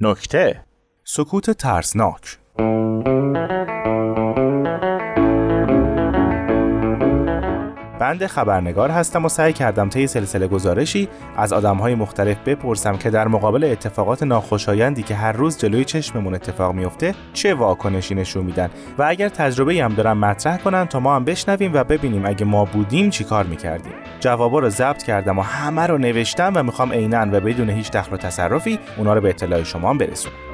نکته. سکوت ترسناک. بند خبرنگار هستم و سعی کردم طی سلسله گزارشی از آدمهای مختلف بپرسم که در مقابل اتفاقات ناخوشایندی که هر روز جلوی چشممون اتفاق میفته چه واکنشی نشون میدن؟ و اگر تجربه هم دارن مطرح کنن تا ما هم بشنویم و ببینیم اگه ما بودیم چیکار می‌کردیم. جوابا رو ضبط کردم و همه رو نوشتم و می‌خوام عینا و بدون هیچ دخل و تصرفی اونا رو به اطلاع شما برسونم.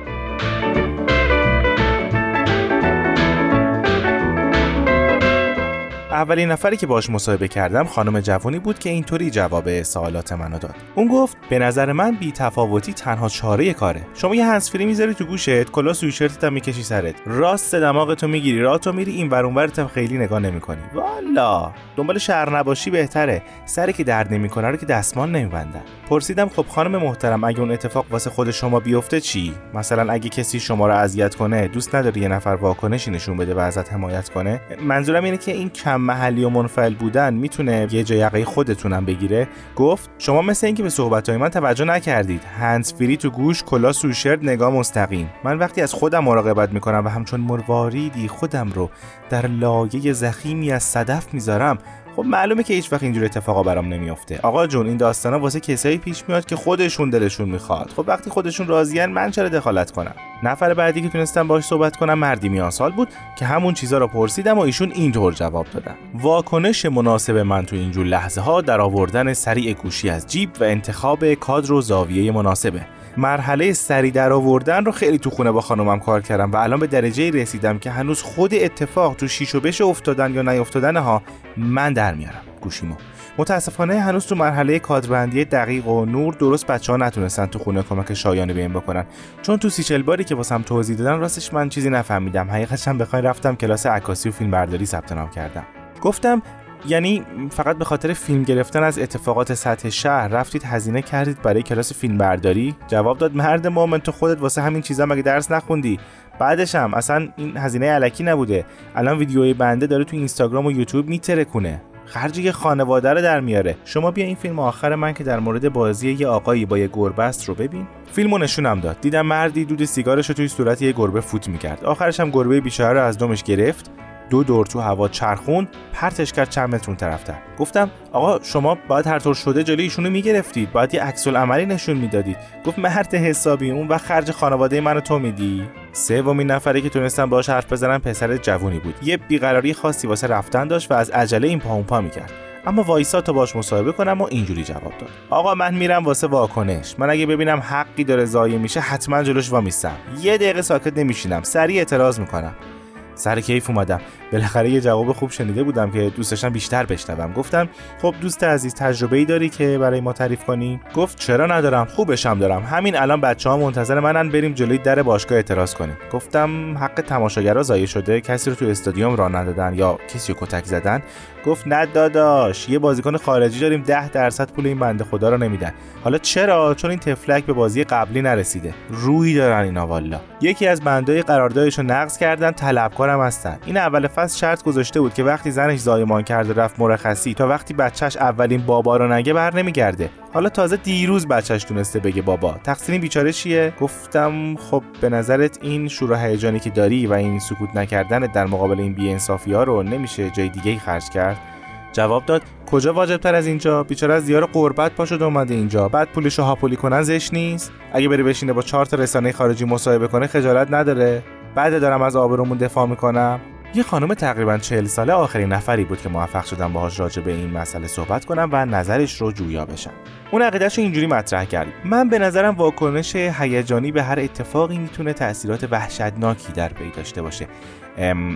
اولین نفری که باش مصاحبه کردم خانم جوانی بود که اینطوری جواب سوالات منو داد. اون گفت به نظر من بی تفاوتی تنها چاره کاره. شما یه هنسفری می‌ذاری تو گوشت کلا سویشرتت هم می‌کشی سرت. راست دماغتو می‌گیری راهتو میری این ور اونورت خیلی نگاه نمی‌کنی. والا! دنبال شهر نباشی بهتره. سری که درد نمی‌کنه رو که دستمان نمیبندن. پرسیدم خب خانم محترم اگه اون اتفاق واسه خود شما بیفته چی؟ مثلا اگه کسی شما رو اذیت کنه دوست نداری یه نفر واکنشی نشون بده و ازت حمایت کنه؟ منظورم اینه که این کم محلی و منفعل بودن می‌تونه یه جای یقه خودتونم بگیره؟ گفت شما مثل اینکه به صحبتهای من توجه نکردید. هندز فری تو گوش کلا سوشرد نگاه مستقیم. من وقتی از خودم مراقبت می‌کنم و همچون مرواریدی خودم رو در لایه زخیمی از صدف می‌ذارم خب معلومه که هیچ وقت اینجور اتفاقا برام نمیافته. آقا جون این داستانا واسه کسایی پیش میاد که خودشون دلشون می‌خواد. خب وقتی خودشون راضیان من چرا دخالت کنم؟ نفر بعدی که تونستم باش صحبت کنم مردی میان سال بود که همون چیزا رو پرسیدم و ایشون اینطور جواب دادن. واکنش مناسب من تو اینجور لحظه ها در آوردن سریع گوشی از جیب و انتخاب کادر و زاویه مناسبه. مرحله سری در آوردن رو خیلی تو خونه با خانومم کار کردم و الان به درجه رسیدم که هنوز خود اتفاق تو شیش و بش افتادن یا نیافتادن ها من در میارم. گوشیمو. متاسفانه هنوز تو مرحله کادربندی دقیق و نور درست بچه ها نتونستن تو خونه کمک شایانه بهم بکنن. چون تو سیچل باری که واسم توضیح دادن راستش من چیزی نفهمیدم. حقیقتش هم بخواین رفتم کلاس عکاسی و فیلم برداری ثبت نام کردم. گفتم یعنی فقط به خاطر فیلم گرفتن از اتفاقات سطح شهر رفتید هزینه کردید برای کلاس فیلم برداری جواب داد مرد مومن تو خودت واسه همین چیزا مگه درس نخوندی؟ بعدش هم اصلا این هزینه علکی نبوده. الان ویدیوی بنده داره تو اینستاگرام و یوتیوب میترکونه. خرج یه خانواده رو در میاره. شما بیا این فیلم آخر من که در مورد بازی یه آقایی با یه گربه است رو ببین. فیلمو نشونم داد. دیدم مردی دود سیگارش رو توی صورت یه گربه فوت می‌کرد. آخرش هم گربه بیچاره رو از دمش گرفت. دو دور تو هوا چرخون پرتش کرد چند متر اون طرفتر گفتم آقا شما باید هر طور شده جلوی ایشونو می‌گرفتید. باید یه عکس عملی نشون می‌دادید. گفت مرد حسابی اون و خرج خانواده منو تو میدی؟ سومین نفری که تونستم باهاش حرف بزنم پسر جوونی بود. یه بیقراری خاصی واسه رفتن داشت و از عجله این پا پا می‌کرد. اما وایسا تا باش مصاحبه کنم و اینجوری جواب داد. آقا من میرم واسه واکنش. من اگه ببینم حقی داره ضایع میشه حتما جلوش وامیستم. یه دقیقه ساکت نمیشینم. سریع اعتراض می‌کنم. سر کیف اومدم. بالاخره یه جواب خوب شنیده بودم که دوست داشتم بیشتر بشنوم. گفتم خب دوست عزیز تجربه ای داری که برای ما تعریف کنی؟ گفت چرا ندارم خوبشم دارم. همین الان بچه ها منتظر منن بریم جلوی در باشگاه اعتراض کنیم. گفتم حق تماشاگرها ضایع شده کسی رو تو استادیوم را ندادن یا کسی رو کتک زدن؟ گفت نه داداش یه بازیکن خارجی داریم 10 درصد پول این بنده خدا رو نمیدن. حالا چرا؟ چون این تفلک به بازی قبلی نرسیده. روی دارن اینا والا. یکی از بندای قراردادش نقض کردن طلبکارم هستن. این اول شرط گذاشته بود که وقتی زنش زایمان کرده رفت مرخصی تا وقتی بچهش اولین بابا رو نگه بر نمیگرده. حالا تازه دیروز بچهش تونسته بگه بابا. تقصیر بیچاره چیه؟ گفتم خب به نظرت این شور و هیجانی که داری و این سکوت نکردن در مقابل این بی‌انصافی ها رو نمیشه جای دیگه خرج کرد؟ جواب داد کجا واجب تر از اینجا؟ بیچاره از دیار قربت پا شده اومده اینجا. بعد پولشو هاپولی کنن زش نیست؟ اگه بری بشینه با چهار تا رسانه خارجی مصاحبه کنه خجالت نداره؟ بعد دارم از آبرومون دفاع می‌کنم؟ یه خانم تقریبا 40 ساله آخرین نفری بود که موفق شدم باهاش راجع به این مسئله صحبت کنم و نظرش رو جویا بشم. اون عقیدهش رو اینجوری مطرح کرد. من به نظرم واکنش هیجانی به هر اتفاقی می‌تونه تاثیرات وحشتناکی در پی داشته باشه.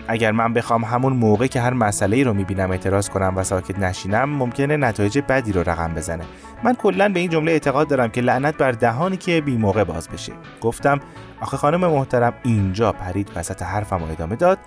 اگر من بخوام همون موقع که هر مسئله رو می‌بینم اعتراض کنم و ساکت نشینم ممکنه نتایج بدی رو رقم بزنه. من کلا به این جمله اعتقاد دارم که لعنت بر دهانی که بی موقع باز بشه. گفتم آخه خانم محترم اینجا پرید وسط حرفم ادامه داد.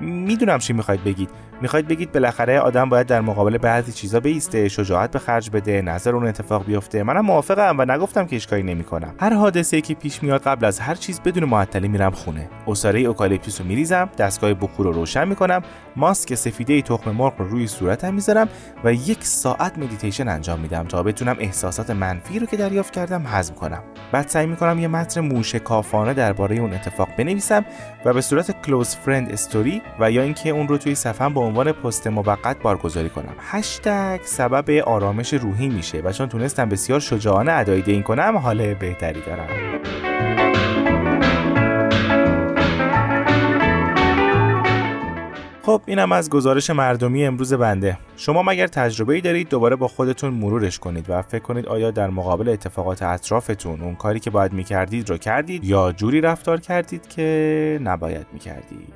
می‌دونم چی می‌خواید بگید. می‌خواید بگید بالاخره آدم باید در مقابل بعضی چیزا بیسته شجاعت به خرج بده نظر اون اتفاق بیفته. منم موافقم و نگفتم که اشکالی نمی‌کنم. هر حادثه که پیش میاد قبل از هر چیز بدون معطلی میرم خونه. اساره اوکالیپتوس رو میریزم دستگاه بخور رو روشن می‌کنم ماسک سفیده تخم مرغ رو روی صورتم می‌ذارم و یک ساعت مدیتیشن انجام میدم تا بتونم احساسات منفی رو که دریافت کردم هضم کنم. بعد سعی می‌کنم یه متن موشکافانه درباره اون اتفاق بنویسم و به صورت close friend story و یا اینکه اون رو توی صفحه عنوان پست موقت بارگذاری کنم. هشتگ سبب آرامش روحی میشه و چون تونستم بسیار شجاعانه ادای این کنم حال بهتری دارم. خب اینم از گزارش مردمی امروز بنده. شما مگر تجربه ای دارید دوباره با خودتون مرورش کنید و فکر کنید آیا در مقابل اتفاقات اطرافتون اون کاری که باید می‌کردید رو کردید یا جوری رفتار کردید که نباید می‌کردید؟